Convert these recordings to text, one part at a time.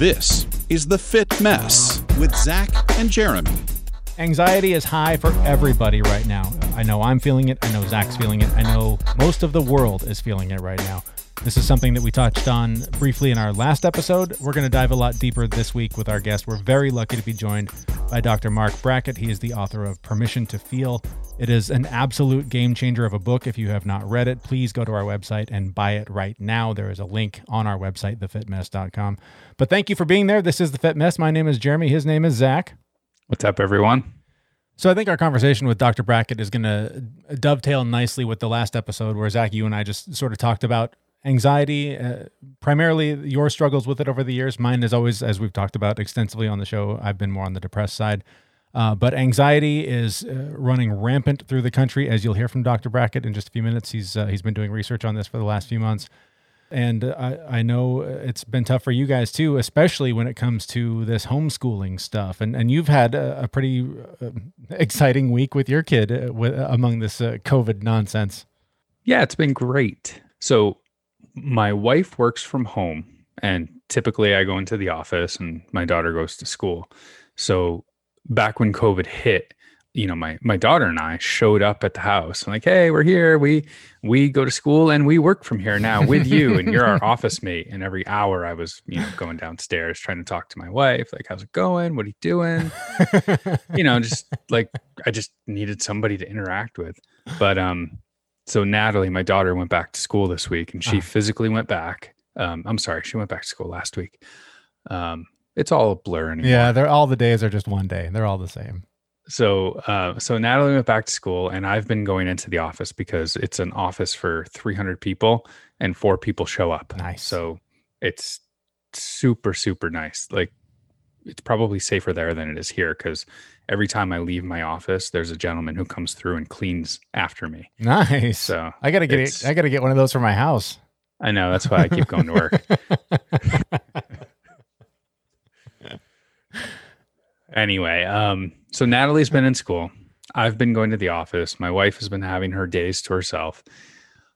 This is The Fit Mess with Zach and Jeremy. Anxiety is high for everybody right now. I know I'm feeling it. I know Zach's feeling it. I know most of the world is feeling it right now. This is something that we touched on briefly in our last episode. We're going to dive a lot deeper this week with our guest. We're very lucky to be joined by Dr. Marc Brackett. He is the author of Permission to Feel. It is an absolute game changer of a book. If you have not read it, please go to our website and buy it right now. There is a link on our website, thefitmess.com. But thank you for being there. This is The Fit Mess. My name is Jeremy. His name is Zach. What's up, everyone? So I think our conversation with Dr. Brackett is going to dovetail nicely with the last episode where Zach, you and I just sort of talked about anxiety, uh, primarily your struggles with it over the years. Mine is always, as we've talked about extensively on the show, I've been more on the depressed side. Uh, but anxiety is uh, running rampant through the country, as you'll hear from Dr. Brackett in just a few minutes. He's uh, he's been doing research on this for the last few months, and I, I know it's been tough for you guys too, especially when it comes to this homeschooling stuff. And and you've had a, a pretty uh, exciting week with your kid uh, with, among this COVID nonsense. Yeah, it's been great. So my wife works from home and typically I go into the office and my daughter goes to school. So back when COVID hit, you know, my my daughter and I showed up at the house. I'm like, hey, we're here. We we go to school and we work from here now with you, and you're our office mate. And every hour I was, you know, going downstairs trying to talk to my wife, like, how's it going? What are you doing? you know, just like I just needed somebody to interact with. But um, so Natalie, my daughter, went back to school this week, and she uh physically went back. Um, I'm sorry, she went back to school last week. Um, it's all a blur anymore. Yeah, they're all the days are just one day. And they're all the same. So, uh, so Natalie went back to school, and I've been going into the office because it's an office for 300 people, and four people show up. Nice. So it's super, super nice. Like it's probably safer there than it is here because every time I leave my office, there's a gentleman who comes through and cleans after me. Nice. So I gotta get it, I gotta get one of those for my house. I know that's why I keep going to work. anyway, um, so Natalie's been in school. I've been going to the office. My wife has been having her days to herself.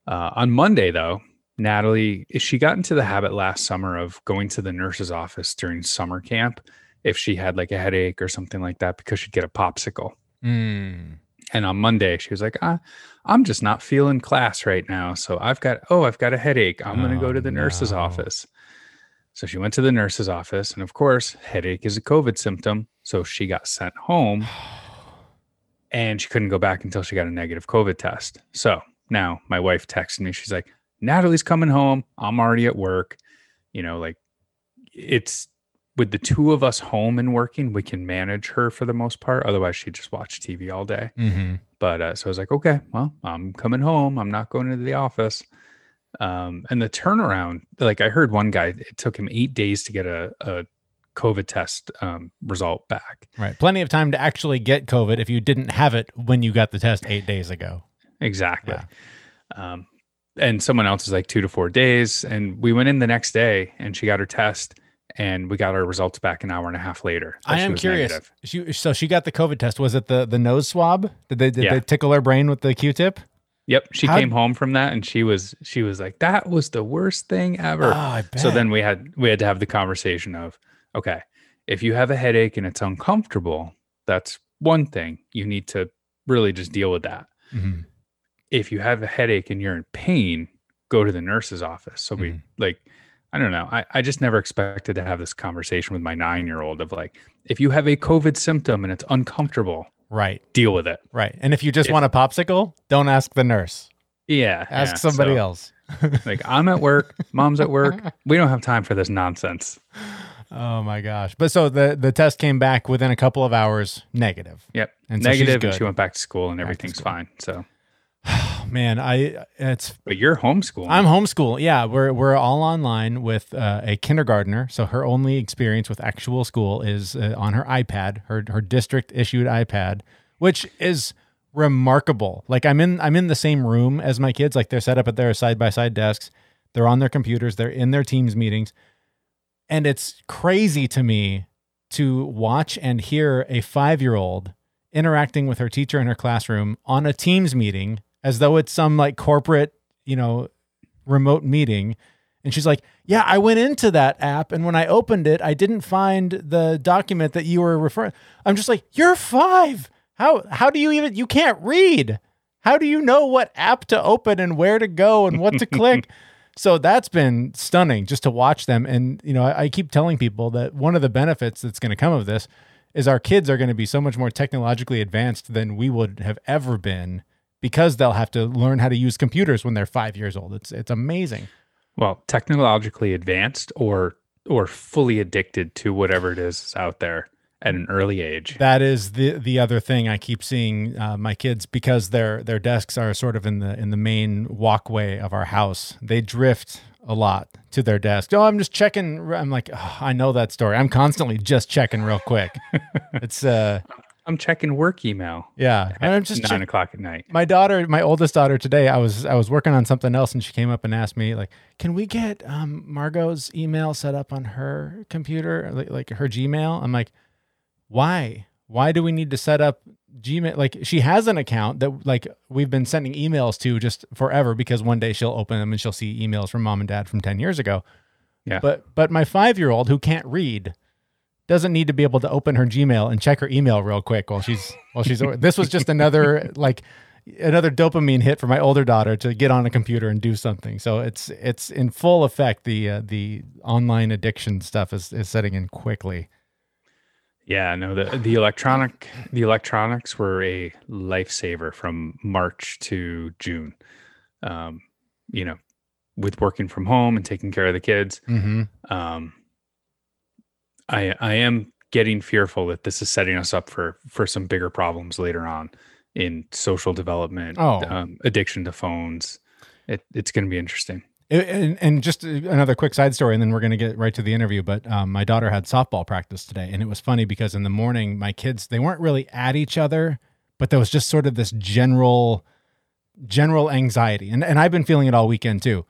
Uh, on Monday, though, Natalie, she got into the habit last summer of going to the nurse's office during summer camp if she had like a headache or something like that because she'd get a popsicle. Mm. And on Monday, she was like, ah, I'm just not feeling class right now. So I've got, oh, I've got a headache. I'm oh, going to go to the no. nurse's office. So she went to the nurse's office. And of course, headache is a COVID symptom. So she got sent home and she couldn't go back until she got a negative COVID test. So now my wife texted me. She's like, Natalie's coming home. I'm already at work. You know, like it's with the two of us home and working, we can manage her for the most part. Otherwise, she'd just watch TV all day. Mm-hmm. But uh, so I was like, okay, well, I'm coming home. I'm not going into the office. Um, and the turnaround, like I heard one guy, it took him eight days to get a, a COVID test um, result back. Right. Plenty of time to actually get COVID if you didn't have it when you got the test eight days ago. Exactly. Yeah. Um, and someone else is like two to four days. And we went in the next day and she got her test and we got our results back an hour and a half later. I am curious. She, so she got the COVID test. Was it the the nose swab? Did they did yeah. they tickle her brain with the Q-tip? Yep, she How, came home from that and she was she was like that was the worst thing ever. Oh, so then we had we had to have the conversation of okay, if you have a headache and it's uncomfortable, that's one thing. You need to really just deal with that. Mm-hmm. If you have a headache and you're in pain, go to the nurse's office. So we mm-hmm. like I don't know. I, I just never expected to have this conversation with my nine year old of like, if you have a COVID symptom and it's uncomfortable, right, deal with it. Right. And if you just if, want a popsicle, don't ask the nurse. Yeah. Ask yeah. somebody so, else. like, I'm at work, mom's at work. We don't have time for this nonsense. Oh my gosh. But so the, the test came back within a couple of hours negative. Yep. And negative, so and she went back to school and everything's school. fine. So man, I it's. But you're homeschooling. I'm homeschooling. Yeah, we're we're all online with uh, a kindergartner. So her only experience with actual school is uh, on her iPad, her her district issued iPad, which is remarkable. Like I'm in I'm in the same room as my kids. Like they're set up at their side by side desks. They're on their computers. They're in their teams meetings, and it's crazy to me to watch and hear a five year old interacting with her teacher in her classroom on a Teams meeting as though it's some like corporate, you know, remote meeting And she's like, Yeah, I went into that app. And when I opened it, I didn't find the document that you were referring. I'm just like, You're five. How, how do you even, you can't read. How do you know what app to open and where to go and what to click? So that's been stunning just to watch them. And, you know, I, I keep telling people that one of the benefits that's going to come of this is our kids are going to be so much more technologically advanced than we would have ever been because they'll have to learn how to use computers when they're five years old. It's it's amazing. Well, technologically advanced or or fully addicted to whatever it is out there at an early age. That is the the other thing I keep seeing uh, my kids because their their desks are sort of in the in the main walkway of our house. They drift a lot to their desk. Oh, I'm just checking. I'm like, oh, I know that story. I'm constantly just checking real quick. it's uh, I'm checking work email. Yeah, and I'm just nine check- o'clock at night. My daughter, my oldest daughter, today, I was I was working on something else, and she came up and asked me like, "Can we get um, Margot's email set up on her computer, like, like her Gmail?" I'm like, "Why? Why do we need to set up Gmail, like she has an account that like we've been sending emails to just forever because one day she'll open them and she'll see emails from mom and dad from 10 years ago. Yeah. But but my 5-year-old who can't read doesn't need to be able to open her Gmail and check her email real quick while she's while she's this was just another like another dopamine hit for my older daughter to get on a computer and do something. So it's it's in full effect the uh, the online addiction stuff is is setting in quickly. Yeah, no, the the electronic the electronics were a lifesaver from March to June. Um, you know, with working from home and taking care of the kids. Mm-hmm. Um, I I am getting fearful that this is setting us up for for some bigger problems later on in social development, oh. um, addiction to phones. It, it's going to be interesting. And, and, just another quick side story, and then we're going to get right to the interview. But um, my daughter had softball practice today, and it was funny because in the morning, my kids they weren't really at each other, but there was just sort of this general, general anxiety, and and I've been feeling it all weekend too.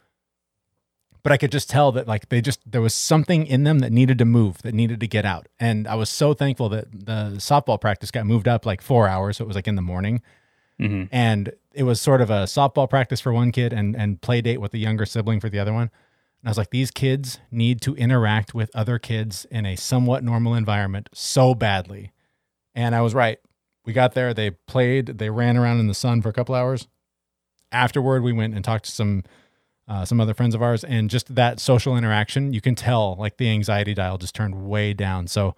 But I could just tell that like they just there was something in them that needed to move, that needed to get out, and I was so thankful that the softball practice got moved up like four hours, so it was like in the morning Mm-hmm. And it was sort of a softball practice for one kid and and play date with the younger sibling for the other one. And I was like, these kids need to interact with other kids in a somewhat normal environment so badly. And I was right. We got there, they played, they ran around in the sun for a couple hours. Afterward, we went and talked to some uh, some other friends of ours, and just that social interaction, you can tell like the anxiety dial just turned way down. So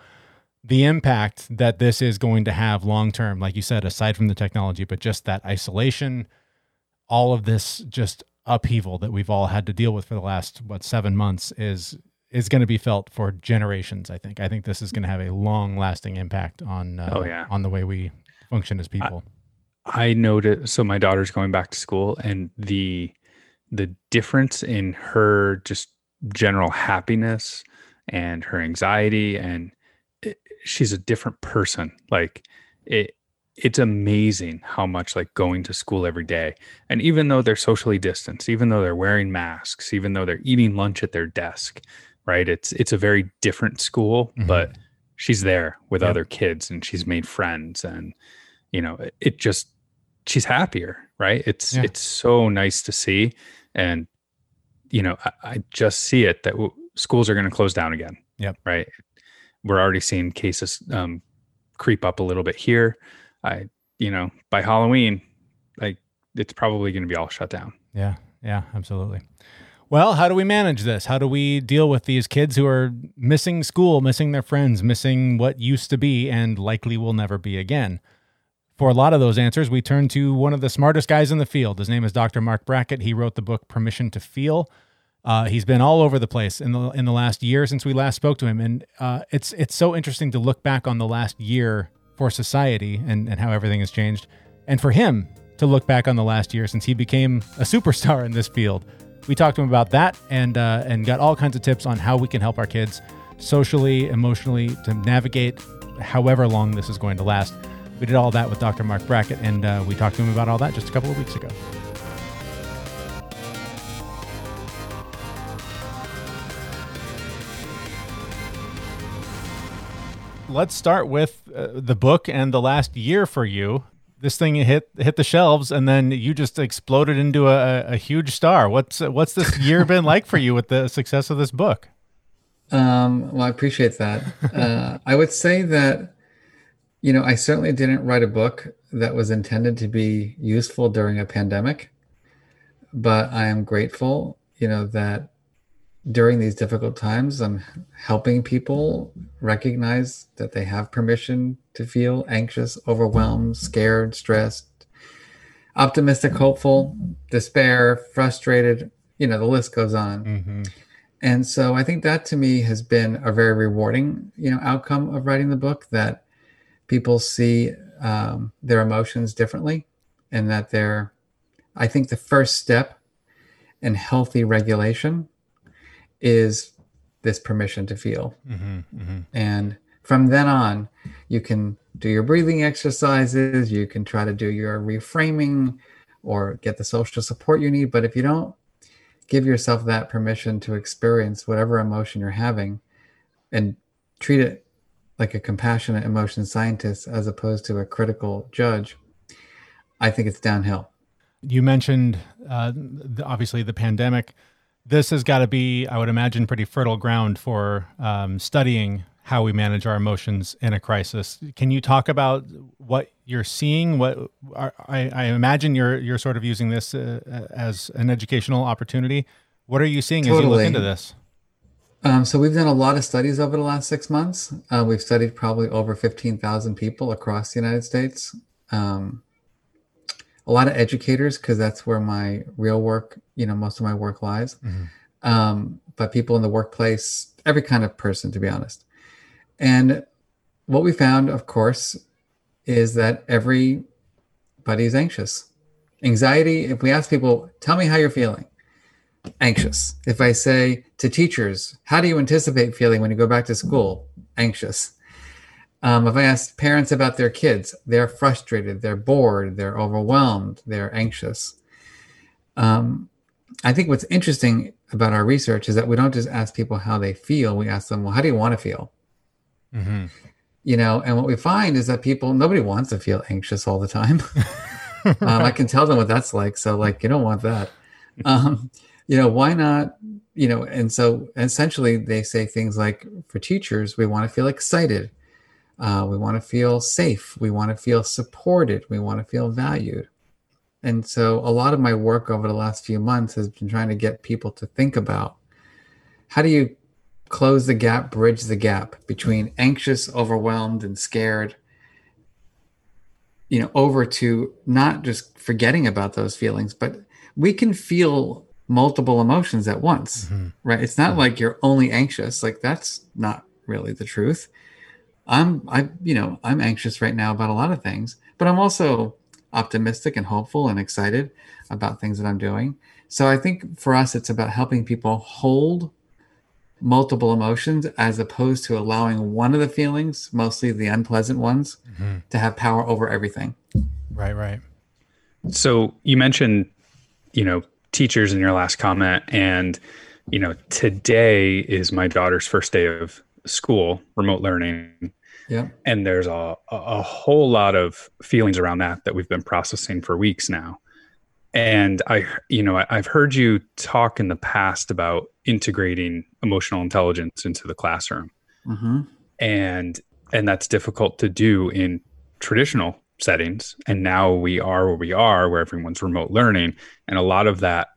the impact that this is going to have long term, like you said, aside from the technology, but just that isolation, all of this just upheaval that we've all had to deal with for the last what seven months is is going to be felt for generations. I think. I think this is going to have a long lasting impact on uh, oh, yeah. on the way we function as people. I, I noticed. So my daughter's going back to school, and the the difference in her just general happiness and her anxiety and she's a different person. Like it it's amazing how much like going to school every day and even though they're socially distanced even though they're wearing masks even though they're eating lunch at their desk right it's it's a very different school mm-hmm. but she's there with yep. other kids and she's made friends and you know it, it just she's happier right it's yeah. it's so nice to see and you know i, I just see it that w- schools are going to close down again yep right we're already seeing cases um, creep up a little bit here. I, you know, by Halloween, like it's probably going to be all shut down. Yeah, yeah, absolutely. Well, how do we manage this? How do we deal with these kids who are missing school, missing their friends, missing what used to be and likely will never be again? For a lot of those answers, we turn to one of the smartest guys in the field. His name is Dr. Marc Brackett. He wrote the book Permission to Feel. Uh, he's been all over the place in the in the last year since we last spoke to him, and uh, it's it's so interesting to look back on the last year for society and and how everything has changed, and for him to look back on the last year since he became a superstar in this field. We talked to him about that and uh, and got all kinds of tips on how we can help our kids socially, emotionally to navigate however long this is going to last. We did all that with Dr. Marc Brackett, and uh, we talked to him about all that just a couple of weeks ago. let's start with uh, the book and the last year for you. this thing hit hit the shelves, and then you just exploded into a, a huge star. What's what's this year been like for you with the success of this book? Um, well, I appreciate that. Uh, I would say that, you know, I certainly didn't write a book that was intended to be useful during a pandemic, but I am grateful, you know, that during these difficult times, I'm helping people recognize that they have permission to feel anxious, overwhelmed, scared, stressed, optimistic, hopeful, despair, frustrated. You know, the list goes on. Mm-hmm. And so I think that to me has been a very rewarding, you know, outcome of writing the book that people see um, their emotions differently and that they're, I think the first step in healthy regulation is this permission to feel. Mm-hmm. Mm-hmm. And from then on, you can do your breathing exercises, you can try to do your reframing or get the social support you need. But if you don't give yourself that permission to experience whatever emotion you're having and treat it like a compassionate emotion scientist as opposed to a critical judge, I think it's downhill. You mentioned uh, the, obviously the pandemic. This has got to be, I would imagine, pretty fertile ground for um, studying how we manage our emotions in a crisis. Can you talk about what you're seeing? What are, I, I, imagine you're you're sort of using this uh, as an educational opportunity. What are you seeing totally. as you look into this? Um, so we've done a lot of studies over the last six months. Uh, we've studied probably over fifteen thousand people across the United States. Um, a lot of educators because that's where my real work, you know, most of my work lies. Mm-hmm. Um, but people in the workplace, every kind of person, to be honest. And what we found, of course, is that everybody's anxious. Anxiety, if we ask people, tell me how you're feeling, anxious. If I say to teachers, how do you anticipate feeling when you go back to school? Anxious. Um, if I ask parents about their kids, they're frustrated, they're bored, they're overwhelmed, they're anxious. Um, I think what's interesting about our research is that we don't just ask people how they feel, we ask them, well, how do you want to feel? Mm-hmm. You know, and what we find is that people, nobody wants to feel anxious all the time. right. um, I can tell them what that's like. So, like, you don't want that. You know, why not? You know, and so essentially they say things like for teachers, we want to feel excited. Uh, we want to feel safe. We want to feel supported. We want to feel valued. And so a lot of my work over the last few months has been trying to get people to think about how do you close the gap, bridge the gap between anxious, overwhelmed, and scared, you know, over to not just forgetting about those feelings, but we can feel multiple emotions at once, mm-hmm. right? It's not mm-hmm. like you're only anxious. Like that's not really the truth. I'm, I, you know, I'm anxious right now about a lot of things, but I'm also optimistic and hopeful and excited about things that I'm doing. So I think for us, it's about helping people hold multiple emotions as opposed to allowing one of the feelings, mostly the unpleasant ones, mm-hmm. to have power over everything. Right, right. So you mentioned, you know, teachers in your last comment and you know, today is my daughter's first day of school, remote learning. Yeah. And there's a, a whole lot of feelings around that that we've been processing for weeks now. And I, you know, I've heard you talk in the past about integrating emotional intelligence into the classroom, mm-hmm. and and that's difficult to do in traditional settings. And now we are where we are, where everyone's remote learning, and a lot of that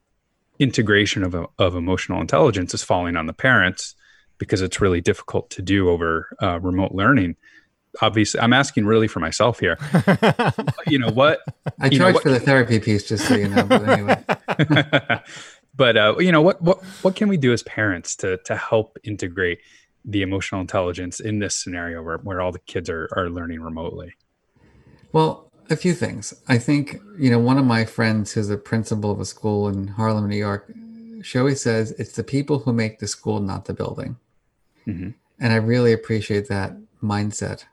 integration of of emotional intelligence is falling on the parents because it's really difficult to do over uh, remote learning. Obviously i'm asking really for myself here. You know what? I charge know, for the therapy piece just so you know but anyway. But uh, you know what what what can we do as parents to to help integrate the emotional intelligence in this scenario where, where all the kids are are learning remotely well a few things i think you know one of my friends who's a principal of a school in harlem new york she always says it's the people who make the school not the building mm-hmm. and i really appreciate that mindset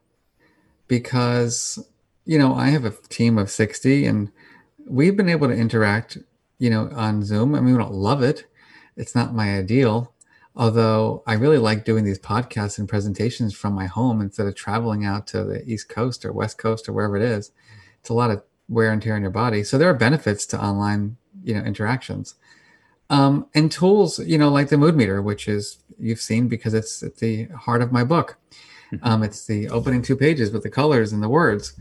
because you know I have a team of 60 and we've been able to interact you know on Zoom. I mean we don't love it. It's not my ideal. Although I really like doing these podcasts and presentations from my home instead of traveling out to the East Coast or West Coast or wherever it is it's a lot of wear and tear on your body. So there are benefits to online, you know, interactions. Um, and tools, you know, like the mood meter, which is you've seen because it's at the heart of my book. Um, it's the opening two pages with the colors and the words.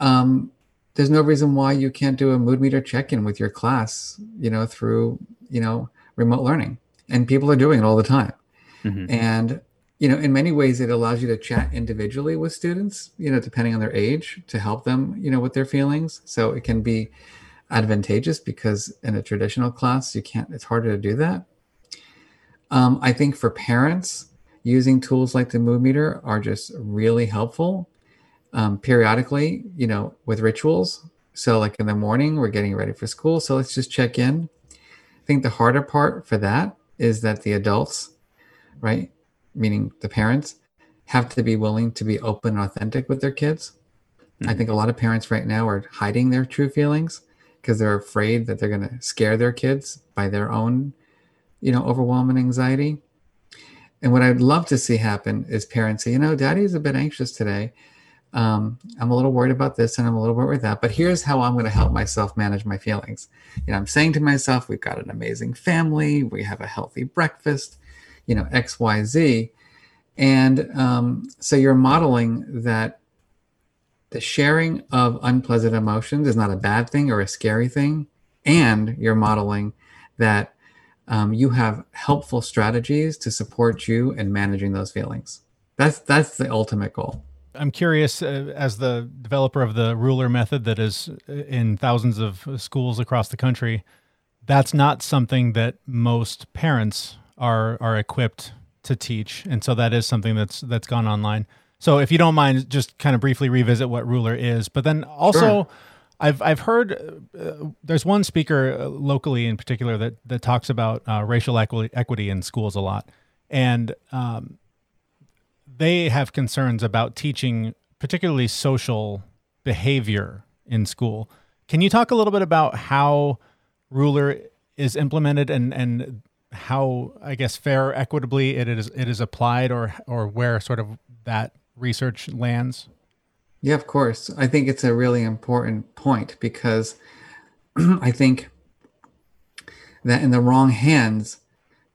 Um, there's no reason why you can't do a mood meter check-in with your class, you know, through you know remote learning, and people are doing it all the time. Mhm. And you know, in many ways, it allows you to chat individually with students, you know, depending on their age, to help them, you know, with their feelings. So it can be advantageous because in a traditional class, you can't. It's harder to do that. Um, I think for parents, using tools like the mood meter are just really helpful um, periodically, you know, with rituals. So, like in the morning, we're getting ready for school. So, let's just check in. I think the harder part for that is that the adults, right, meaning the parents, have to be willing to be open and authentic with their kids. I mm-hmm. think a lot of parents right now are hiding their true feelings because they're afraid that they're going to scare their kids by their own, you know, overwhelming anxiety. And what I'd love to see happen is parents say, you know, daddy is a bit anxious today. Um, I'm a little worried about this and I'm a little worried with that, but here's how I'm going to help myself manage my feelings. You know, I'm saying to myself, we've got an amazing family, we have a healthy breakfast, you know, X, Y, Z. And um, so you're modeling that the sharing of unpleasant emotions is not a bad thing or a scary thing. And you're modeling that um, you have helpful strategies to support you in managing those feelings. That's that's the ultimate goal. I'm curious, uh, as the developer of the ruler method that is uh, in thousands of schools across the country, that's not something that most parents are are equipped to teach, and so that is something that's that's gone online. So, if you don't mind, just kind of briefly revisit what ruler is, but then also. Sure. I've I've heard uh, there's one speaker uh, locally in particular that that talks about uh, racial equity equity in schools a lot, and um, they have concerns about teaching particularly social behavior in school. Can you talk a little bit about how ruler is implemented and and how I guess fair equitably it is it is applied or or where sort of that research lands? Yeah, of course. I think it's a really important point because I think that in the wrong hands,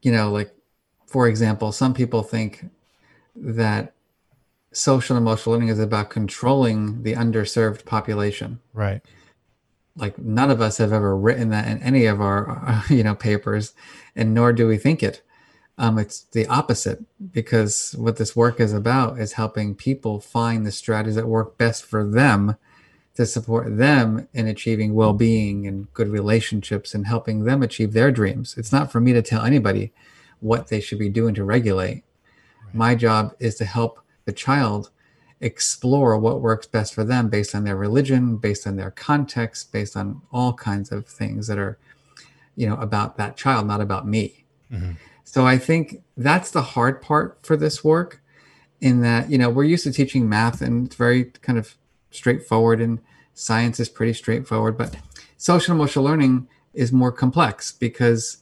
you know, like for example, some people think that social and emotional learning is about controlling the underserved population. Right. Like none of us have ever written that in any of our, you know, papers, and nor do we think it. Um, it's the opposite because what this work is about is helping people find the strategies that work best for them to support them in achieving well-being and good relationships and helping them achieve their dreams. It's not for me to tell anybody what they should be doing to regulate. My job is to help the child explore what works best for them based on their religion, based on their context, based on all kinds of things that are, you know, about that child, not about me. Mhm. So I think that's the hard part for this work in that, you know, we're used to teaching math and it's very kind of straightforward and science is pretty straightforward, but social emotional learning is more complex because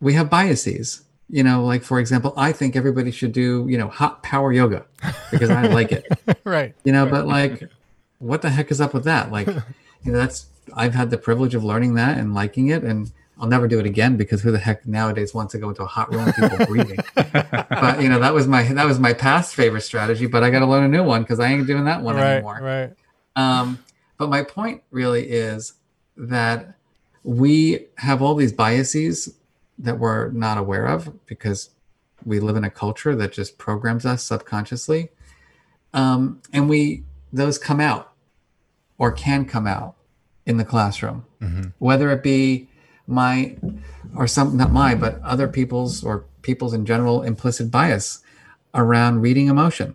we have biases. You know, like for example, I think everybody should do, you know, hot power yoga because I like it. right. You know, but like what the heck is up with that? Like, you know, that's I've had the privilege of learning that and liking it and I'll never do it again because who the heck nowadays wants to go into a hot room with people breathing? But you know, that was my that was my past favorite strategy, but I got to learn a new one because I ain't doing that one right. anymore. Right. Um, but my point really is that we have all these biases that we're not aware of because we live in a culture that just programs us subconsciously, um, and we those come out or can come out in the classroom, Mhm. whether it be my or some not my but other people's or people's in general implicit bias around reading emotion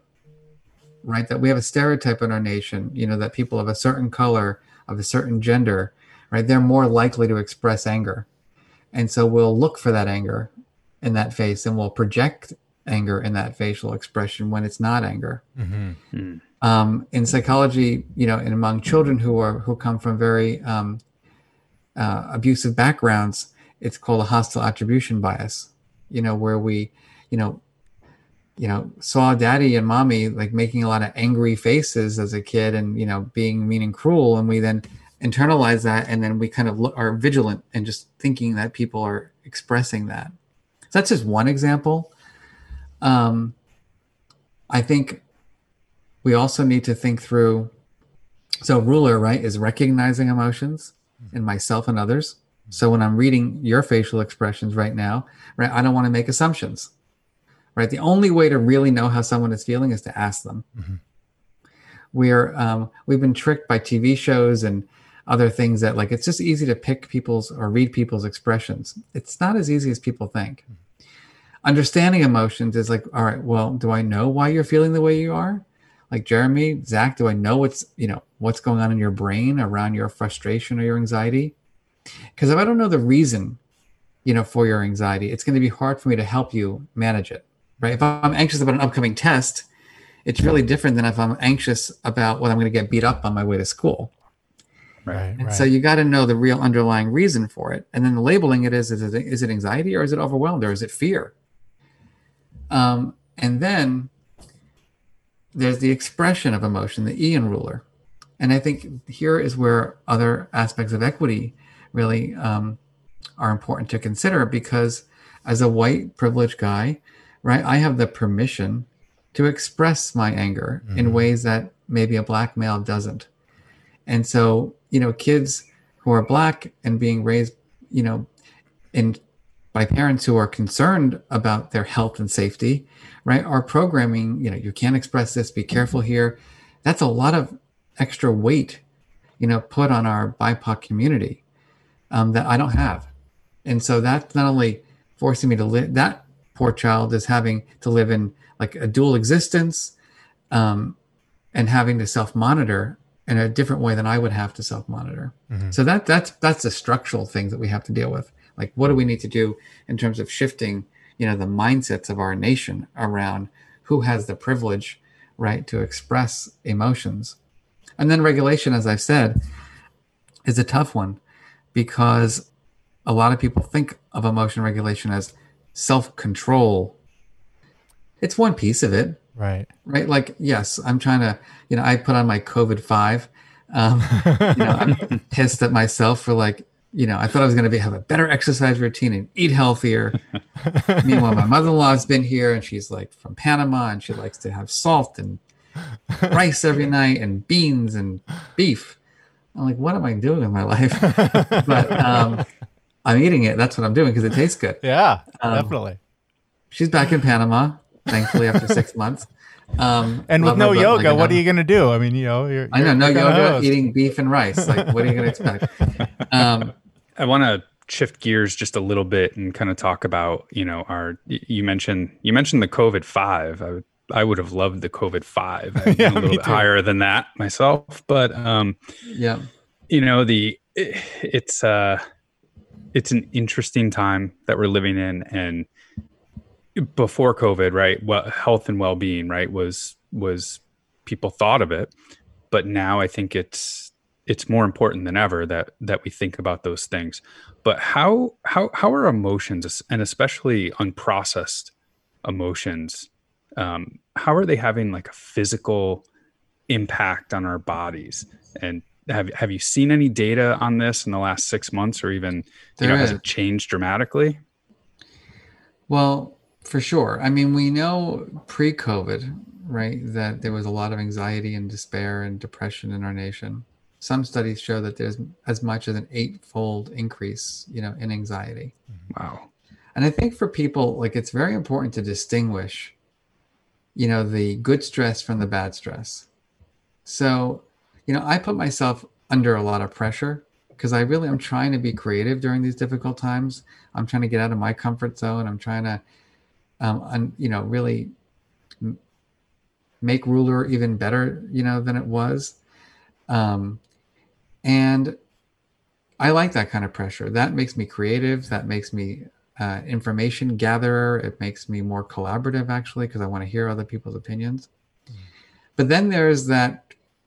right? That we have a stereotype in our nation you know that people of a certain color of a certain gender right? They're more likely to express anger and so we'll look for that anger in that face and we'll project anger in that facial expression when it's not anger hmm um, in psychology, you know, and among children who are who come from very um, uh, abusive backgrounds, it's called a hostile attribution bias. You know, where we, you know, you know, saw daddy and mommy like making a lot of angry faces as a kid and, you know, being mean and cruel. And we then internalize that. And then we kind of look, are vigilant and just thinking that people are expressing that. So that's just one example. Um, I think we also need to think through. So, ruler, right, is recognizing emotions in myself and others. So, when I'm reading your facial expressions right now, right, I don't want to make assumptions right? The only way to really know how someone is feeling is to ask them. Mm-hmm. We're um, we've been tricked by TV shows and other things that like it's just easy to pick people's or read people's expressions. It's not as easy as people think. Mm-hmm. Understanding emotions is like, all right, well, do I know why you're feeling the way you are? Like Jeremy, Zach, do I know what's you know what's going on in your brain around your frustration or your anxiety? Because if I don't know the reason, you know, for your anxiety, it's going to be hard for me to help you manage it right? If I'm anxious about an upcoming test, it's really different than if I'm anxious about what I'm going to get beat up on my way to school. Right. And right. so you got to know the real underlying reason for it. And then the labeling it is, is it, is it anxiety or is it overwhelmed or is it fear? Um, and then there's the expression of emotion, the Ian ruler. And I think here is where other aspects of equity really um, are important to consider because as a white privileged guy, right? I have the permission to express my anger mm-hmm. in ways that maybe a black male doesn't. And so, you know, kids who are black and being raised, you know, in by parents who are concerned about their health and safety, right, are programming, you know, you can't express this, be careful here. That's a lot of extra weight, you know, put on our BIPOC community um, that I don't have. And so that's not only forcing me to live that poor child is having to live in like a dual existence um, and having to self-monitor in a different way than I would have to self-monitor. Mm-hmm. So that that's that's the structural thing that we have to deal with. Like what do we need to do in terms of shifting, you know, the mindsets of our nation around who has the privilege, right, to express emotions. And then regulation, as I've said, is a tough one because a lot of people think of emotion regulation as self control. It's one piece of it. Right. Right. Like, yes, I'm trying to, you know, I put on my COVID five. Um, you know, I'm pissed at myself for like, you know, I thought I was going to be have a better exercise routine and eat healthier. Meanwhile, my mother-in-law's been here and she's like from Panama and she likes to have salt and rice every night and beans and beef. I'm like, what am I doing in my life? but um, I'm eating it. That's what I'm doing because it tastes good. Yeah, um, definitely. She's back in Panama, thankfully, after six months. Um, and with no her, yoga, like, what are you going to do? I mean, you know, you're, I know no yoga, host. eating beef and rice. Like, what are you going to expect? Um, I want to shift gears just a little bit and kind of talk about, you know, our. You mentioned you mentioned the COVID five. I would I would have loved the COVID five. yeah, a little bit too. higher than that myself, but um, yeah, you know the it, it's uh it's an interesting time that we're living in and before covid right well health and well-being right was was people thought of it but now i think it's it's more important than ever that that we think about those things but how how how are emotions and especially unprocessed emotions um, how are they having like a physical impact on our bodies and have have you seen any data on this in the last six months, or even you know, has it changed dramatically? Well, for sure. I mean, we know pre-COVID, right, that there was a lot of anxiety and despair and depression in our nation. Some studies show that there's as much as an eightfold increase, you know, in anxiety. Mm-hmm. Wow. And I think for people, like it's very important to distinguish, you know, the good stress from the bad stress. So you know, I put myself under a lot of pressure because I really am trying to be creative during these difficult times. I'm trying to get out of my comfort zone. I'm trying to, um, un, you know, really make ruler even better, you know, than it was. Um, and I like that kind of pressure. That makes me creative. That makes me uh, information gatherer. It makes me more collaborative, actually, because I want to hear other people's opinions. Mm. But then there's that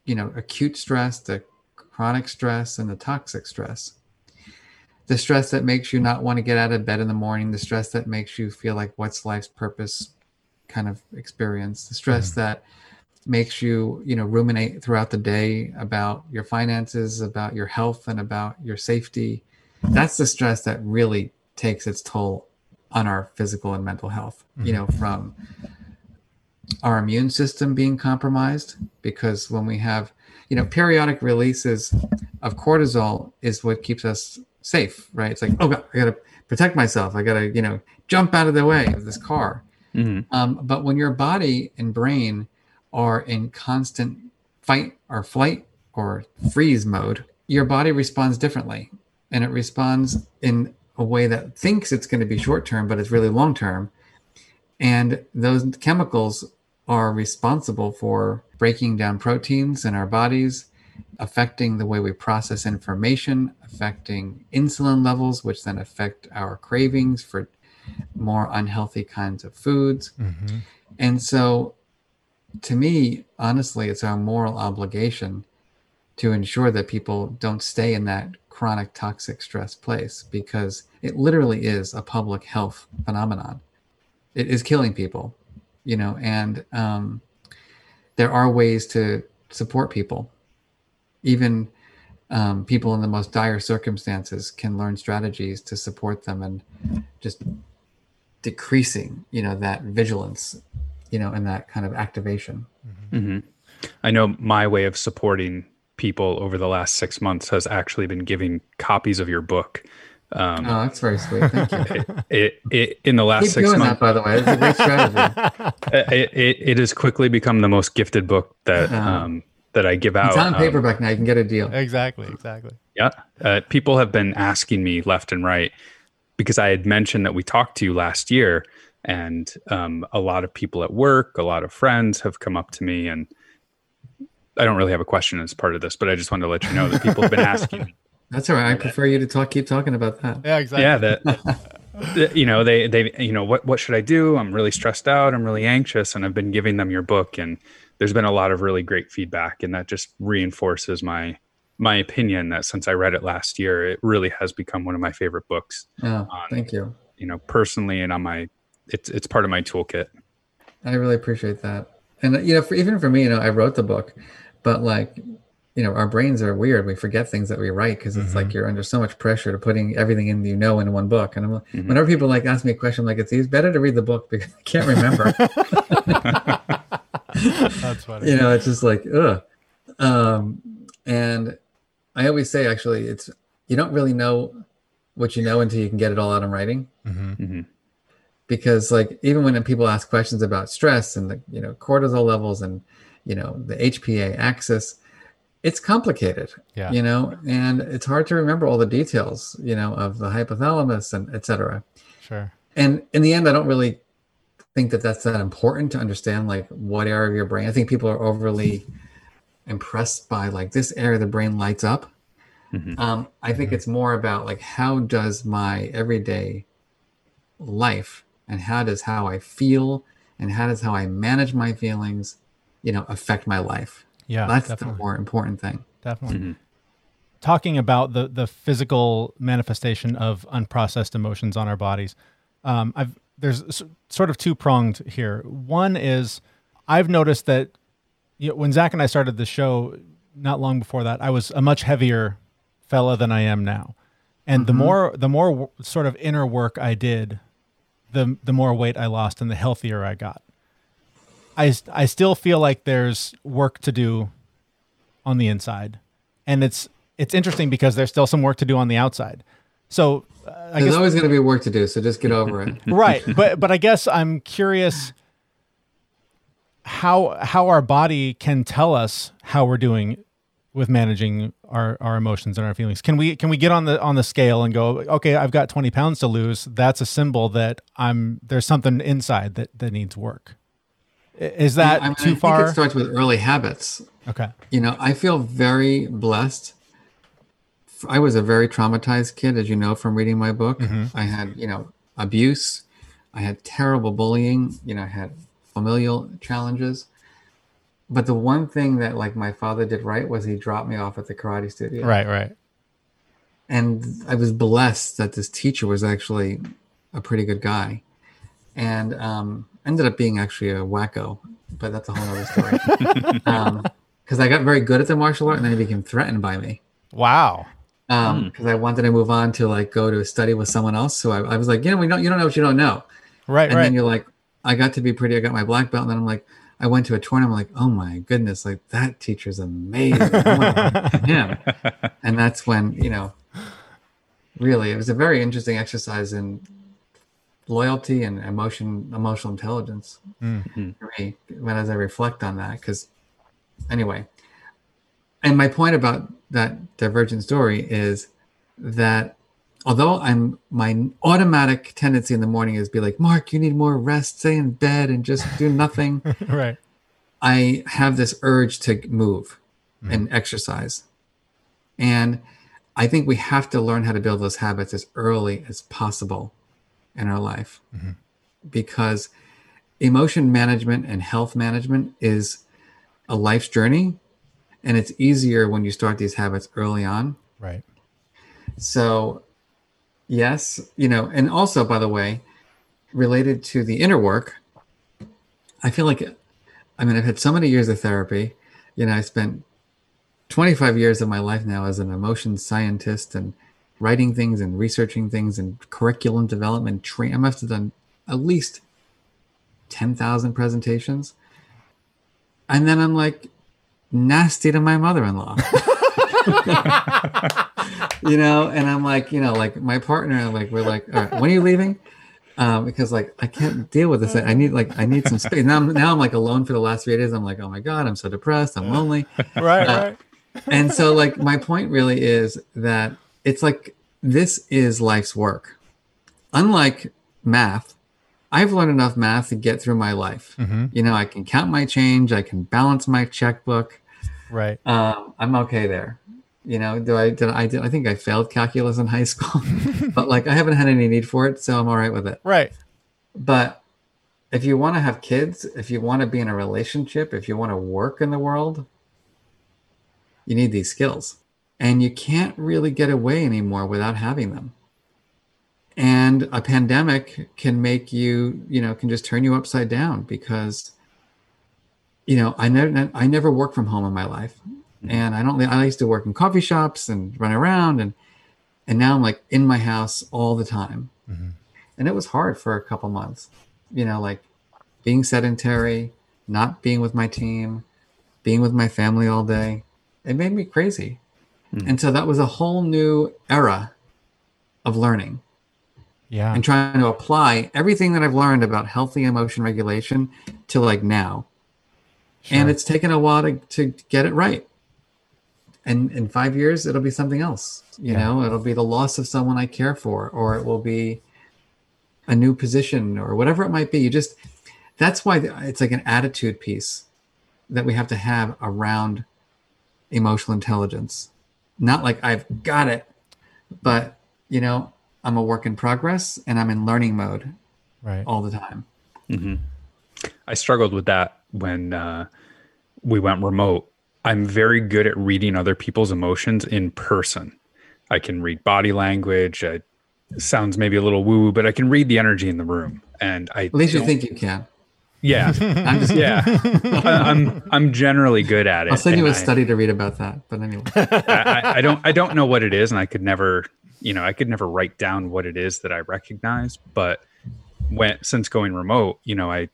you know, acute stress, the chronic stress, and the toxic stress. The stress that makes you not want to get out of bed in the morning, the stress that makes you feel like what's life's purpose? kind of experience, the stress mm-hmm. that makes you, you know, ruminate throughout the day about your finances, about your health, and about your safety. That's the stress that really takes its toll on our physical and mental health. You know, mm-hmm. from our immune system being compromised because when we have you know periodic releases of cortisol is what keeps us safe right? It's like oh god i gotta protect myself. I gotta you know jump out of the way of this car. Mhm. um, but when your body and brain are in constant fight or flight or freeze mode your body responds differently. And it responds in a way that thinks it's going to be short term but it's really long term and those chemicals are responsible for breaking down proteins in our bodies, affecting the way we process information, affecting insulin levels, which then affect our cravings for more unhealthy kinds of foods. Mhm. And so, to me, honestly, it's our moral obligation to ensure that people don't stay in that chronic toxic stress place because it literally is a public health phenomenon. It is killing people, you know, and um, there are ways to support people. Even um, people in the most dire circumstances can learn strategies to support them and just decreasing, you know, that vigilance, you know, and that kind of activation. hmm I know my way of supporting people over the last six months has actually been giving copies of your book. Um, Oh, that's very sweet. Thank you. it, it in the last Keep six months, that, by the way. It's a great strategy. it, it, it has quickly become the most gifted book that Yeah. um, that I give out. It's on Um, paperback now. You can get a deal. Exactly, exactly. Yeah. Uh, people have been asking me left and right because I had mentioned that we talked to you last year, and um, a lot of people at work, a lot of friends have come up to me, and I don't really have a question as part of this, but I just wanted to let you know that people have been asking. That's all right. I prefer you to talk. Keep talking about that. Yeah, exactly. yeah, that that, you know they they you know what what should I do? I'm really stressed out. I'm really anxious, and I've been giving them your book, and there's been a lot of really great feedback, and that just reinforces my my opinion that since I read it last year, it really has become one of my favorite books. Oh, thank you. you know personally and on my it's it's part of my toolkit I really appreciate that. And you know, for, even for me, you know, I wrote the book, but like, you know, our brains are weird. We forget things that we write because it's like you're under so much pressure to putting everything in you know in one book. And I'm, Mhm. whenever people like ask me a question, I'm like, it's better to read the book because I can't remember. That's funny. you know, it's just like, ugh. Um, and I always say, actually, it's you don't really know what you know until you can get it all out in writing. hmm Mhm. because like even when people ask questions about stress and the you know cortisol levels and you know the HPA axis it's complicated Yeah. you know and it's hard to remember all the details you know of the hypothalamus and etc Sure. and in the end I don't really think that that's that important to understand like what area of your brain I think people are overly impressed by like this area of the brain lights up Mhm. um, I think it's more about like how does my everyday life and how does how I feel and how does how I manage my feelings, you know, affect my life. Yeah. That's definitely. the more important thing. Definitely. Mhm. Talking about the the physical manifestation of unprocessed emotions on our bodies, um, I've there's sort of two pronged here. One is I've noticed that you know, when Zach and I started the show, not long before that, I was a much heavier fella than I am now, and the mm-hmm. more the more w- sort of inner work I did, the the more weight I lost and the healthier I got. I I still feel like there's work to do on the inside, and it's it's interesting because there's still some work to do on the outside. So I There's guess always going to be work to do, so just get over it. right, but but I guess I'm curious how how our body can tell us how we're doing with managing our, our emotions and our feelings. Can we can we get on the on the scale and go, okay, I've got 20 pounds to lose. That's a symbol that I'm there's something inside that that needs work. Is that I mean, I too think far? it starts with early habits. okay. You know, I feel very blessed. I was a very traumatized kid, as you know from reading my book. I had, you know, abuse. I had terrible bullying. You know, I had familial challenges. But the one thing that like my father did right was he dropped me off at the karate studio. Right, right. And I was blessed that this teacher was actually a pretty good guy. And um, ended up being actually a wacko, but that's a whole other story. Because I got very good at the martial art, and then it became threatened by me. Wow. Um, because I wanted to move on to like go to study with someone else. So I, I was like, you know, we don't, you don't know what you don't know. Right, and right. then you're like, I got to be pretty. I got my black belt, and then I'm like, I went to a tournament. I'm like, oh my goodness, like that teacher's amazing. I wanna learn from him. And that's when you know, really, it was a very interesting exercise in loyalty and emotion, emotional intelligence Mm. for me. When as I reflect on that, because anyway, and my point about that divergent story is that although I'm my automatic tendency in the morning is be like, Marc, you need more rest, stay in bed and just do nothing. right. I have this urge to move mm-hmm. and exercise. And I think we have to learn how to build those habits as early as possible in our life mm-hmm. because emotion management and health management is a life's journey. And it's easier when you start these habits early on. Right. So, yes, you know, and also, by the way, related to the inner work, I feel like, I mean, I've had so many years of therapy. You know, I spent 25 years of my life now as an emotion scientist and writing things and researching things and curriculum development. Train. I must have done at least 10,000 presentations. And then I'm like, nasty to my mother-in-law. you know, and I'm like, you know, like my partner, like we're like, all right, when are you leaving? Um, because like I can't deal with this. I need like I need some space. Now I'm now I'm like alone for the last three days. I'm like, oh my god, I'm so depressed. I'm lonely. Right, Uh, right. And so like my point really is that it's like this is life's work. Unlike math, I've learned enough math to get through my life. hmm You know, I can count my change. I can balance my checkbook Right. um, I'm okay there. You know, do I did I did I think I failed calculus in high school, but like I haven't had any need for it, so I'm all right with it. Right. But if you want to have kids, if you want to be in a relationship, if you want to work in the world, you need these skills. And you can't really get away anymore without having them. And a pandemic can make you, you know, can just turn you upside down because you know, I never I never worked from home in my life. And I don't I used to work in coffee shops and run around and and now I'm like in my house all the time. Mhm. And it was hard for a couple months. You know, like being sedentary, not being with my team, being with my family all day. It made me crazy. And so that was a whole new era of learning Yeah. and trying to apply everything that I've learned about healthy emotion regulation to like now. And it's taken a while to, to get it right. And in five years, it'll be something else. You Yeah. know, it'll be the loss of someone I care for, or it will be a new position, or whatever it might be. You just, that's why it's like an attitude piece that we have to have around emotional intelligence. Not like I've got it, but, you know, I'm a work in progress and I'm in learning mode right. all the time. I struggled with that when uh, we went remote. I'm very good at reading other people's emotions in person. I can read body language. I, sounds maybe a little woo woo, but I can read the energy in the room. And I At least you think you can. yeah, I'm just yeah. I, I'm I'm generally good at it. I'll send you a and study to read about that. But anyway, I, I, I don't I don't know what it is, and I could never you know I could never write down what it is that I recognize. But when since going remote, you know I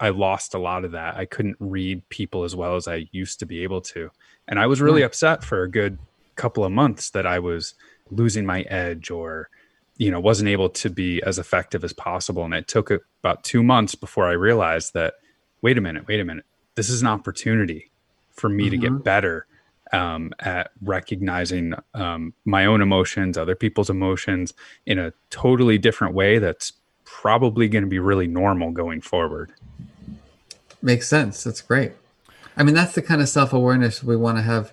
I lost a lot of that. I couldn't read people as well as I used to be able to, and I was really hmm. upset for a good couple of months that I was losing my edge or you know wasn't able to be as effective as possible. And it took about two months before I realized that wait a minute, wait a minute, this is an opportunity for me to get mm-hmm. better um, at recognizing um, my own emotions, other people's emotions in a totally different way that's probably going to be really normal going forward. makes sense. That's great. I mean, that's the kind of self awareness we want to have,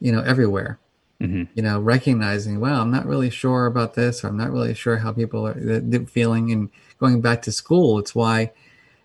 you know, everywhere. Mhm. You know, recognizing, well, I'm not really sure about this, or I'm not really sure how people are th- th- feeling. And going back to school, it's why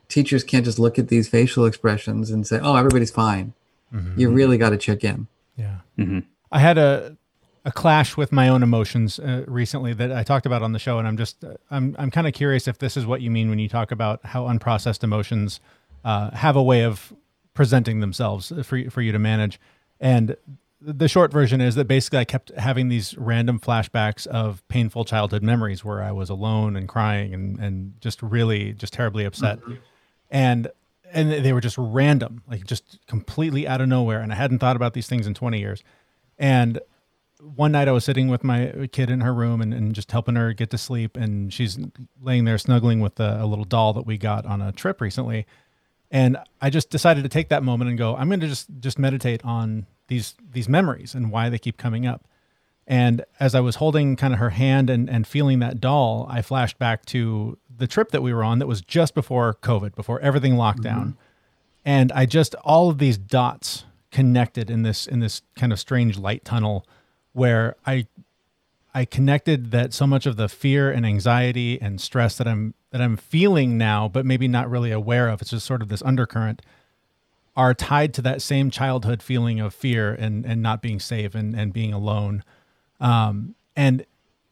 teachers can't just look at these facial expressions and say, "Oh, everybody's fine." Mm-hmm. You really got to check in. Yeah. Mhm. I had a a clash with my own emotions uh, recently that I talked about on the show, and I'm just I'm I'm kind of curious if this is what you mean when you talk about how unprocessed emotions uh, have a way of presenting themselves for for you to manage. And the short version is that basically I kept having these random flashbacks of painful childhood memories where I was alone and crying and and just really just terribly upset. Mm-hmm. And and they were just random, like just completely out of nowhere. And I hadn't thought about these things in 20 years. And one night I was sitting with my kid in her room and, and just helping her get to sleep. And she's laying there snuggling with a, a little doll that we got on a trip recently. And I just decided to take that moment and go, I'm going to just, just meditate on these, these memories and why they keep coming up. And as I was holding kind of her hand and, and feeling that doll, I flashed back to the trip that we were on that was just before COVID, before everything locked down. Mm-hmm. And I just all of these dots connected in this in this kind of strange light tunnel where I I connected that so much of the fear and anxiety and stress that I'm that I'm feeling now, but maybe not really aware of, it's just sort of this undercurrent, are tied to that same childhood feeling of fear and and not being safe and and being alone. Um, and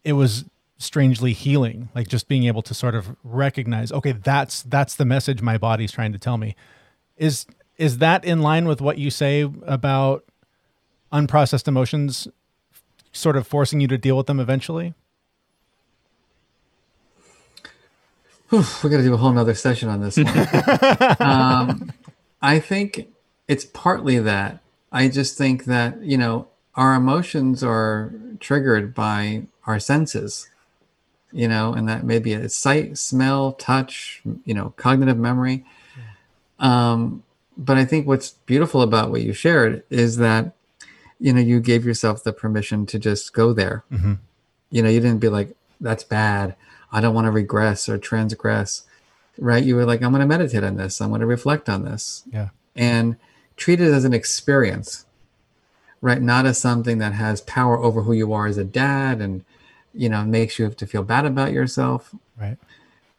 it was strangely healing like just being able to sort of recognize okay that's that's the message my body's trying to tell me. Is is that in line with what you say about unprocessed emotions sort of forcing you to deal with them eventually? Whew, we got to do a whole nother session on this one. Um, i think it's partly that. I just think that you know our emotions are triggered by our senses you know, and that maybe it's sight, smell, touch, you know, cognitive memory. Um, but I think what's beautiful about what you shared is that, you know, you gave yourself the permission to just go there. Mm-hmm. You know, you didn't be like, that's bad. I don't want to regress or transgress. Right. You were like, I'm going to meditate on this. I'm going to reflect on this. Yeah. And treat it as an experience, right? Not as something that has power over who you are as a dad and, you know makes you have to feel bad about yourself. Right.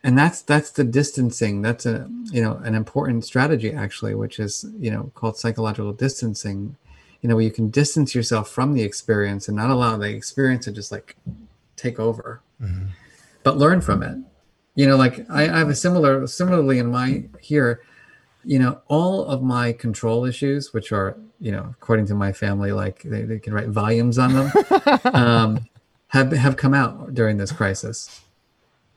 And that's that's the distancing. That's a you know an important strategy actually which is you know called psychological distancing. You know where you can distance yourself from the experience and not allow the experience to just like take over. Mm-hmm. but learn from it. You know like I, I have a similar similarly in my here you know all of my control issues which are you know according to my family like they, they can write volumes on them. Um, have have come out during this crisis.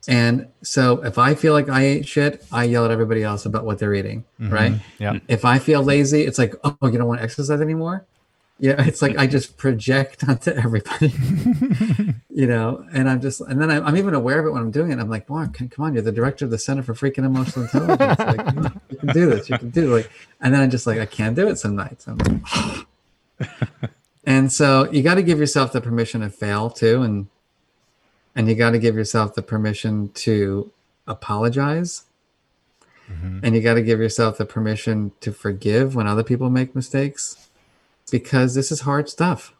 And so if I feel like I ate shit, I yell at everybody else about what they're eating, mm-hmm. right? Yeah. If I feel lazy, it's like, oh, you don't want to exercise anymore? Yeah, it's like I just project onto everybody, you know, and I'm just, and then I, am even aware of it when I'm doing it. I'm like, Marc, come on, you're the director of the Center for Freaking Emotional Intelligence. Like, you can do this, you can do it. Like, and then I'm just like, I can't do it some nights. I'm like, oh. And so you got to give yourself the permission to fail too, and and you got to give yourself the permission to apologize, mm-hmm. and you got to give yourself the permission to forgive when other people make mistakes, because this is hard stuff.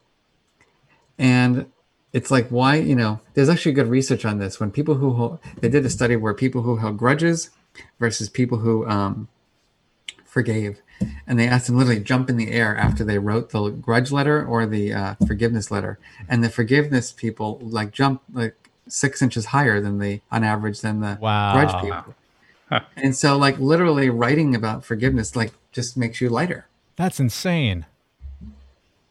And it's like why you know there's actually good research on this when people who hold, they did a study where people who held grudges versus people who um, forgave and they asked them literally jump in the air after they wrote the grudge letter or the uh, forgiveness letter and the forgiveness people like jump like six inches higher than the on average than the wow. grudge people huh. and so like literally writing about forgiveness like just makes you lighter that's insane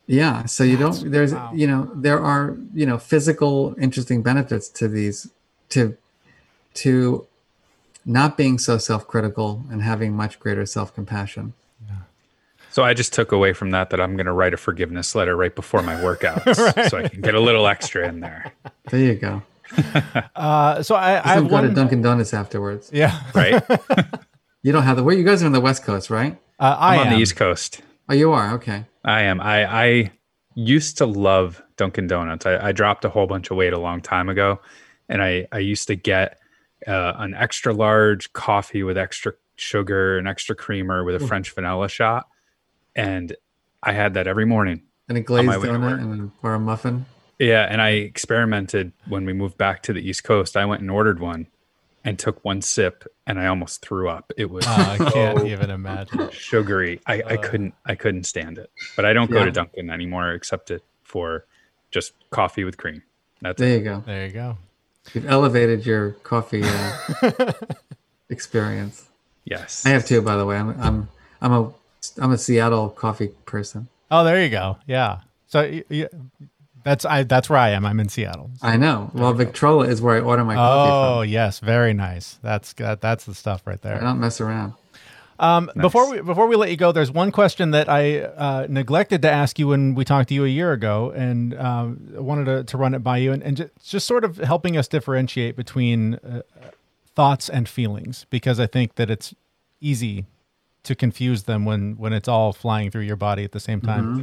yeah so you that's, don't there's wow. you know there are you know physical interesting benefits to these to to not being so self-critical and having much greater self-compassion so I just took away from that that I'm going to write a forgiveness letter right before my workouts, right. so I can get a little extra in there. There you go. uh, so I, I have go to Dunkin' Donuts afterwards. Yeah, right. you don't have the where you guys are on the West Coast, right? Uh, I am on the East Coast. Oh, you are okay. I am. I I used to love Dunkin' Donuts. I, I dropped a whole bunch of weight a long time ago, and I I used to get uh, an extra large coffee with extra sugar and extra creamer with a French vanilla shot and I had that every morning. And a glazed donut and or a muffin. Yeah, and I experimented when we moved back to the East Coast. I went and ordered one and took one sip and I almost threw up. It was uh, I can't even imagine. Sugary. I, uh, I couldn't I couldn't stand it. But I don't yeah. go to Dunkin' anymore except it for just coffee with cream. That's There it. you go. There you go. You've elevated your coffee uh, experience. Yes. I have two, by the way. I'm I'm I'm a I'm a Seattle coffee person. Oh, there you go. Yeah. So y- y- that's I that's where I am. I'm in Seattle. I know. Well, Victrola is where I order my coffee from. Oh yes, very nice. That's that, that's the stuff right from. I there. don't mess around. Um, Before we before we let you go, there's one question that I uh, neglected to ask you when we talked to you a year ago, and um, I wanted to, to run it by you, and, and just, just sort of helping us differentiate between uh, thoughts and feelings, because I think that it's easy to confuse them when when it's all flying through your body at the same time. Mm-hmm.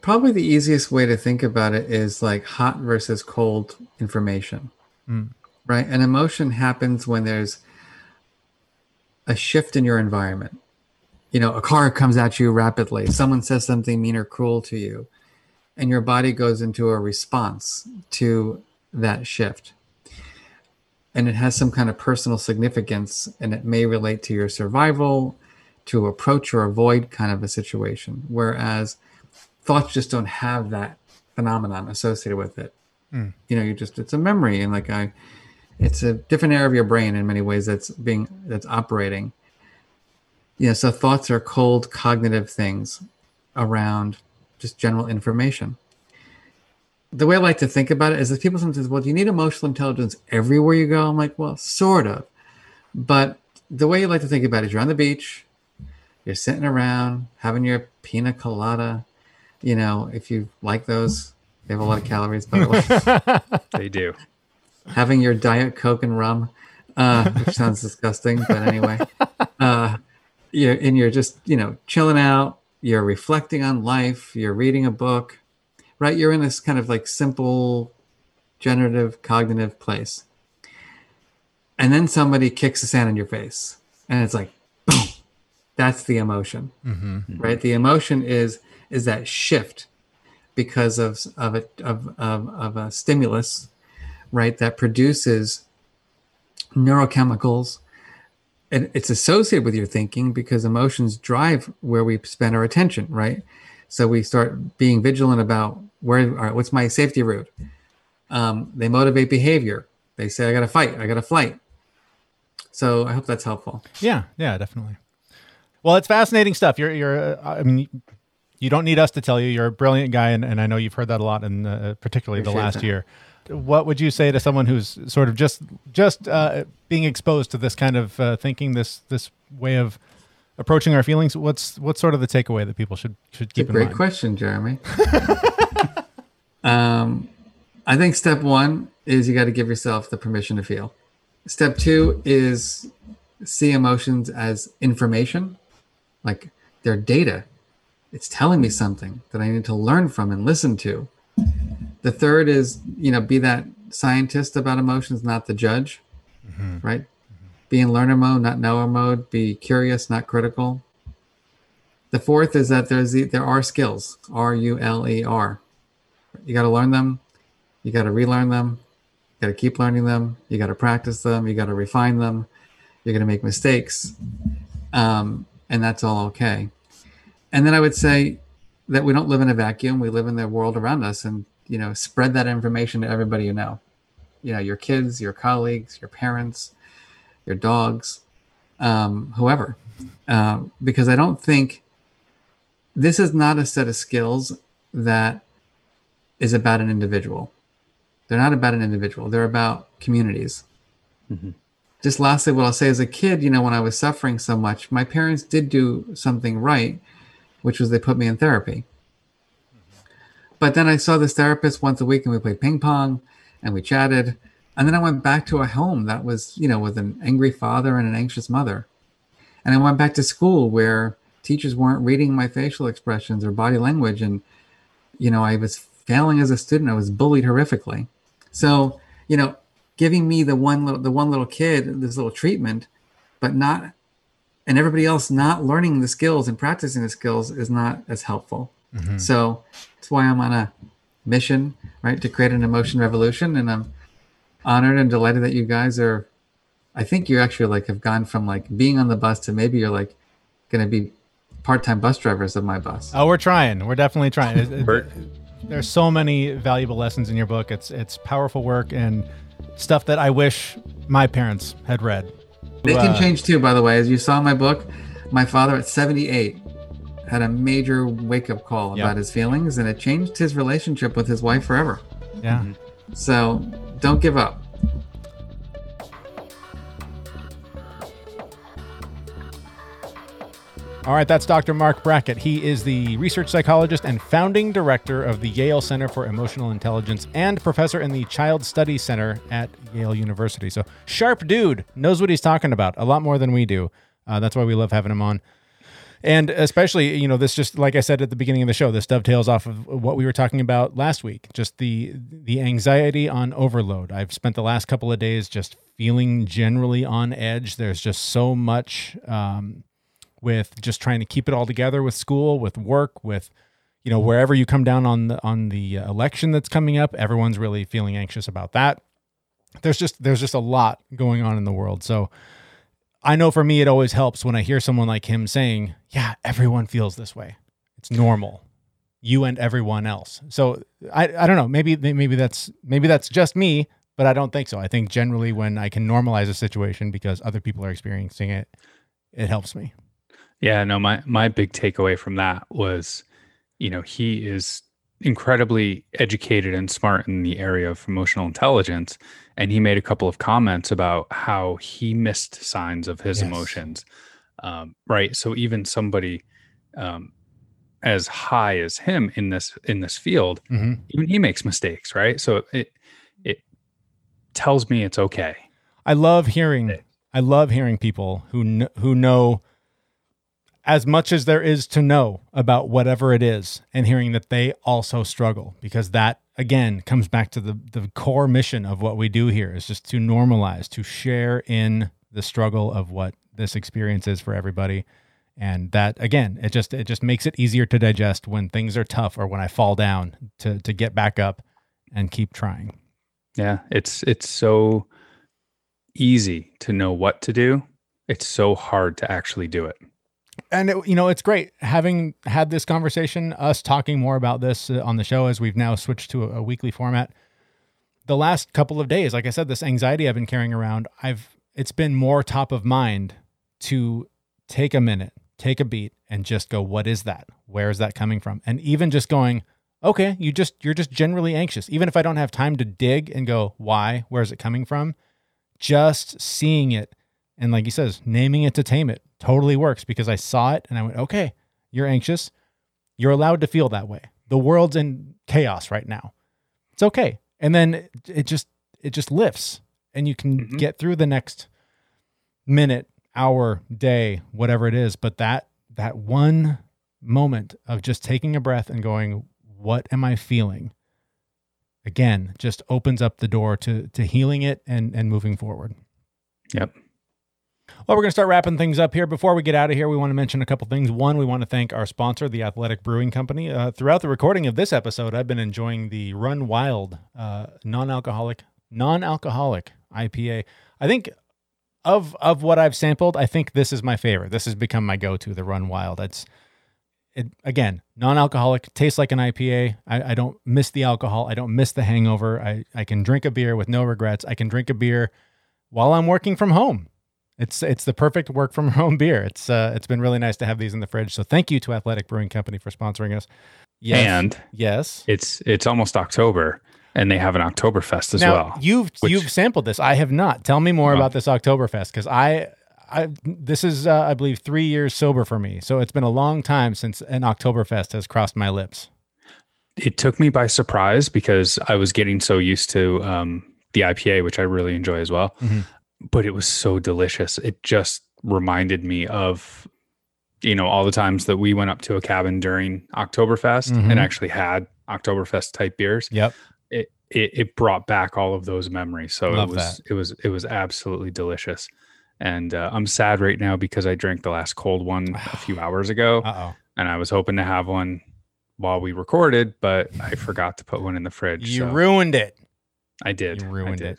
Probably the easiest way to think about it is like hot versus cold information, mm. right? An emotion happens when there's a shift in your environment. You know, a car comes at you rapidly, someone says something mean or cruel to you, and your body goes into a response to that shift. And it has some kind of personal significance, and it may relate to your survival, to approach or avoid kind of a situation. Whereas thoughts just don't have that phenomenon associated with it. Hmm. You know, you just it's a memory and like I it's a different area of your brain in many ways that's being that's operating. Yeah, so thoughts are cold cognitive things around just general information. The way I like to think about it is that people sometimes, say, well, do you need emotional intelligence everywhere you go? I'm like, well, sort of. But the way you like to think about it is you're on the beach, you're sitting around having your pina colada. You know, if you like those, they have a lot of calories, by the way. They do. having your diet coke and rum, uh, which sounds disgusting, but anyway, uh, you're and you're just you know chilling out. You're reflecting on life. You're reading a book, right? You're in this kind of like simple, generative, cognitive place, and then somebody kicks the sand in your face, and it's like, boom. That's the emotion, mm-hmm. right? The emotion is is that shift because of of a of, of, of a stimulus right that produces neurochemicals and it's associated with your thinking because emotions drive where we spend our attention right so we start being vigilant about where all right what's my safety route um, they motivate behavior they say i gotta fight i gotta flight so i hope that's helpful Yeah, yeah, definitely. Well, it's fascinating stuff. You're, you're. Uh, I mean, you don't need us to tell you. You're a brilliant guy, and, and I know you've heard that a lot, in uh, particularly the last that. year. What would you say to someone who's sort of just just uh, being exposed to this kind of uh, thinking, this this way of approaching our feelings? What's what's sort of the takeaway that people should should It's a keep in mind? great mind? question, Jeremy. um, I think step one is you got to give yourself the permission to feel. Step two is see emotions as information, like they're data. It's telling me something that I need to learn from and listen to. The third is, you know, be that scientist about emotions, not the judge, right? Be in learner mode, not knower mode. Be curious, not critical. The fourth is that there's the, there are skills, R U L E R. You got to learn them. You got to relearn them. You got to keep learning them. You got to practice them. You got to refine them. You're going to make mistakes, um, and that's all okay. And then I would say that we don't live in a vacuum. We live in the world around us, and you know, spread that information to everybody you know. You know, your kids, your colleagues, your parents, your dogs, um, whoever, um, because I don't think this is not a set of skills that is about an individual. They're not about an individual. They're about communities. Just lastly, what I'll say as a kid, you know, when I was suffering so much, my parents did do something right, which was they put me in therapy. But then I saw this therapist once a week and we played ping pong and we chatted. And then I went back to a home that was, you know, with an angry father and an anxious mother. And I went back to school where teachers weren't reading my facial expressions or body language. And, you know, I was failing as a student. I was bullied horrifically. So, you know, giving me the one little, the one little kid, this little treatment, but not, and everybody else not learning the skills and practicing the skills is not as helpful. Mm-hmm. So that's why I'm on a mission, right, to create an emotion revolution. And I'm honored and delighted that you guys are. I think you actually like have gone from like being on the bus to maybe you're like going to be part-time bus drivers of my bus. Oh, we're trying. We're definitely trying. It- it- We're, there's so many valuable lessons in your book. It's it's powerful work and stuff that I wish my parents had read. They can Uh, change too, by the way. As you saw in my book, my father at 78 had a major wake up call Yeah. about his feelings, and it changed his relationship with his wife forever. Yeah. So don't give up. All right, that's Dr. Marc Brackett. He is the research psychologist and founding director of the Yale Center for Emotional Intelligence and professor in the Child Studies Center at Yale University. So, sharp dude, knows what he's talking about a lot more than we do. Uh, that's why we love having him on. And especially, you know, this just like I said at the beginning of the show, this dovetails off of what we were talking about last week. Just the the anxiety on overload. I've spent the last couple of days just feeling generally on edge. There's just so much um, with just trying to keep it all together with school, with work, with you know wherever you come down on the on the election that's coming up. Everyone's really feeling anxious about that. There's just there's just a lot going on in the world. So I know for me, it always helps when I hear someone like him saying, "Yeah, everyone feels this way. It's normal. You and everyone else." So I, I don't know. Maybe maybe that's maybe that's just me, but I don't think so. I think generally when I can normalize a situation because other people are experiencing it, it helps me. Yeah, no, my my big takeaway from that was, you know, he is incredibly educated and smart in the area of emotional intelligence. And he made a couple of comments about how he missed signs of his Yes. emotions. Um, right. So even somebody um, as high as him in this in this field, Mm-hmm. even he makes mistakes, right? So it it tells me it's okay. I love hearing I love hearing people who kn- who know as much as there is to know about whatever it is and hearing that they also struggle because that again comes back to the the core mission of what we do here is just to normalize to share in the struggle of what this experience is for everybody and that again it just it just makes it easier to digest when things are tough or when I fall down to to get back up and keep trying Yeah, it's it's so easy to know what to do. It's so hard to actually do it. And it, you know it's great having had this conversation us talking more about this uh, on the show as we've now switched to a, a weekly format. The last couple of days like i said this anxiety i've been carrying around i've it's been more top of mind to take a minute take a beat and just go what is that? Where is that coming from? And even just going okay you just you're just generally anxious. Even if i don't have time to dig and go why? Where is it coming from? Just seeing it and like he says, naming it to tame it totally works because I saw it and I went, okay, you're anxious. You're allowed to feel that way. The world's in chaos right now. It's okay. And then it, just it just lifts and you can Mhm. get through the next minute, hour, day, whatever it is. But that that one moment of just taking a breath and going, what am I feeling? Again, just opens up the door to to healing it and and moving forward. Yep. Well, we're going to start wrapping things up here. Before we get out of here, we want to mention a couple things. One, we want to thank our sponsor, the Athletic Brewing Company. Uh, throughout the recording of this episode, I've been enjoying the Run Wild uh, non-alcoholic non-alcoholic IPA. I think of of what I've sampled, I think this is my favorite. This has become my go-to, the Run Wild. It's it again non-alcoholic, tastes like an IPA. I, I don't miss the alcohol. I don't miss the hangover. I I can drink a beer with no regrets. I can drink a beer while I'm working from home. It's it's the perfect work from home beer. It's uh it's been really nice to have these in the fridge. So thank you to Athletic Brewing Company for sponsoring us. Yes. And yes. it's it's almost October and they have an Oktoberfest as now, well. You've which- you've sampled this. I have not. Tell me more Well- about this Oktoberfest because I I this is uh, I believe three years sober for me. So it's been a long time since an Oktoberfest has crossed my lips. It took me by surprise because I was getting so used to um, the IPA, which I really enjoy as well. Mhm. But it was so delicious. It just reminded me of, you know, all the times that we went up to a cabin during Oktoberfest Mhm. and actually had Oktoberfest type beers. Yep. It, it it brought back all of those memories. So Love it was it was it was absolutely delicious. And uh, I'm sad right now because I drank the last cold one a few hours ago Uh oh. and I was hoping to have one while we recorded, but I forgot to put one in the fridge. You so ruined it. I did. You I ruined did. it.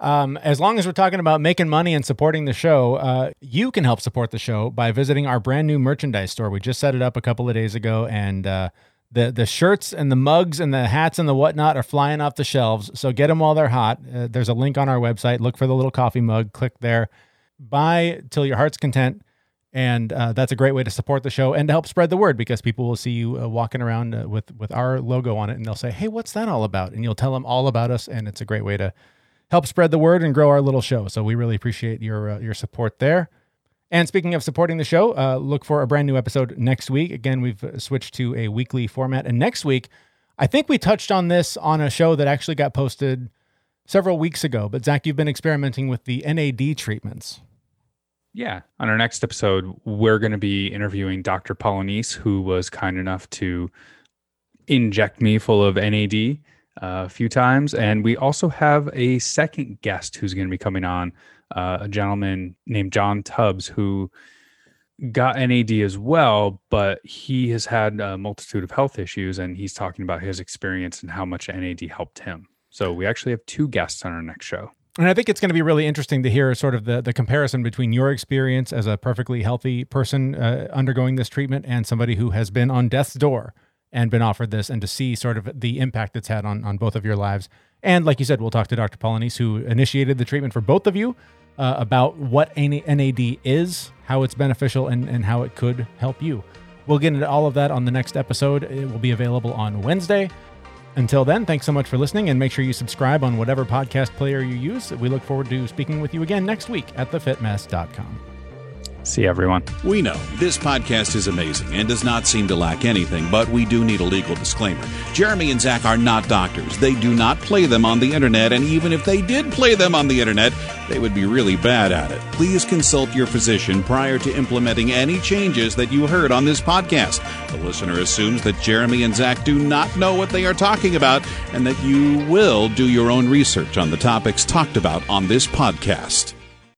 Um, as long as we're talking about making money and supporting the show, uh, you can help support the show by visiting our brand new merchandise store. We just set it up a couple of days ago, and uh, The, the shirts and the mugs and the hats and the whatnot are flying off the shelves. So get them while they're hot. Uh, there's a link on our website. Look for the little coffee mug. Click there. Buy till your heart's content. And uh, that's a great way to support the show and to help spread the word because people will see you uh, walking around uh, with with our logo on it and they'll say, "Hey, what's that all about?" And you'll tell them all about us. And it's a great way to help spread the word and grow our little show. So we really appreciate your uh, your support there. And speaking of supporting the show, uh, look for a brand new episode next week. Again, we've uh, switched to a weekly format. And next week, I think we touched on this on a show that actually got posted several weeks ago. But Zach, you've been experimenting with the NAD treatments. Yeah. On our next episode, we're going to be interviewing Dr. Polonese, who was kind enough to inject me full of NAD a few times. And we also have a second guest who's going to be coming on uh, a gentleman named John Tubbs who got NAD as well, but he has had a multitude of health issues and he's talking about his experience and how much NAD helped him. So we actually have two guests on our next show. And I think it's going to be really interesting to hear sort of the, the comparison between your experience as a perfectly healthy person uh, undergoing this treatment and somebody who has been on death's door and been offered this and to see sort of the impact it's had on, on both of your lives. And like you said, we'll talk to Dr. Polonese, who initiated the treatment for both of you, uh, about what NAD is, how it's beneficial, and, and how it could help you. We'll get into all of that on the next episode. It will be available on Wednesday. Until then, thanks so much for listening and make sure you subscribe on whatever podcast player you use. We look forward to speaking with you again next week at thefitmess.com. See everyone. We know this podcast is amazing and does not seem to lack anything, but we do need a legal disclaimer. Jeremy and Zach are not doctors. They do not play them on the internet, and even if they did play them on the internet, they would be really bad at it. Please consult your physician prior to implementing any changes that you heard on this podcast. The listener assumes that Jeremy and Zach do not know what they are talking about and that you will do your own research on the topics talked about on this podcast.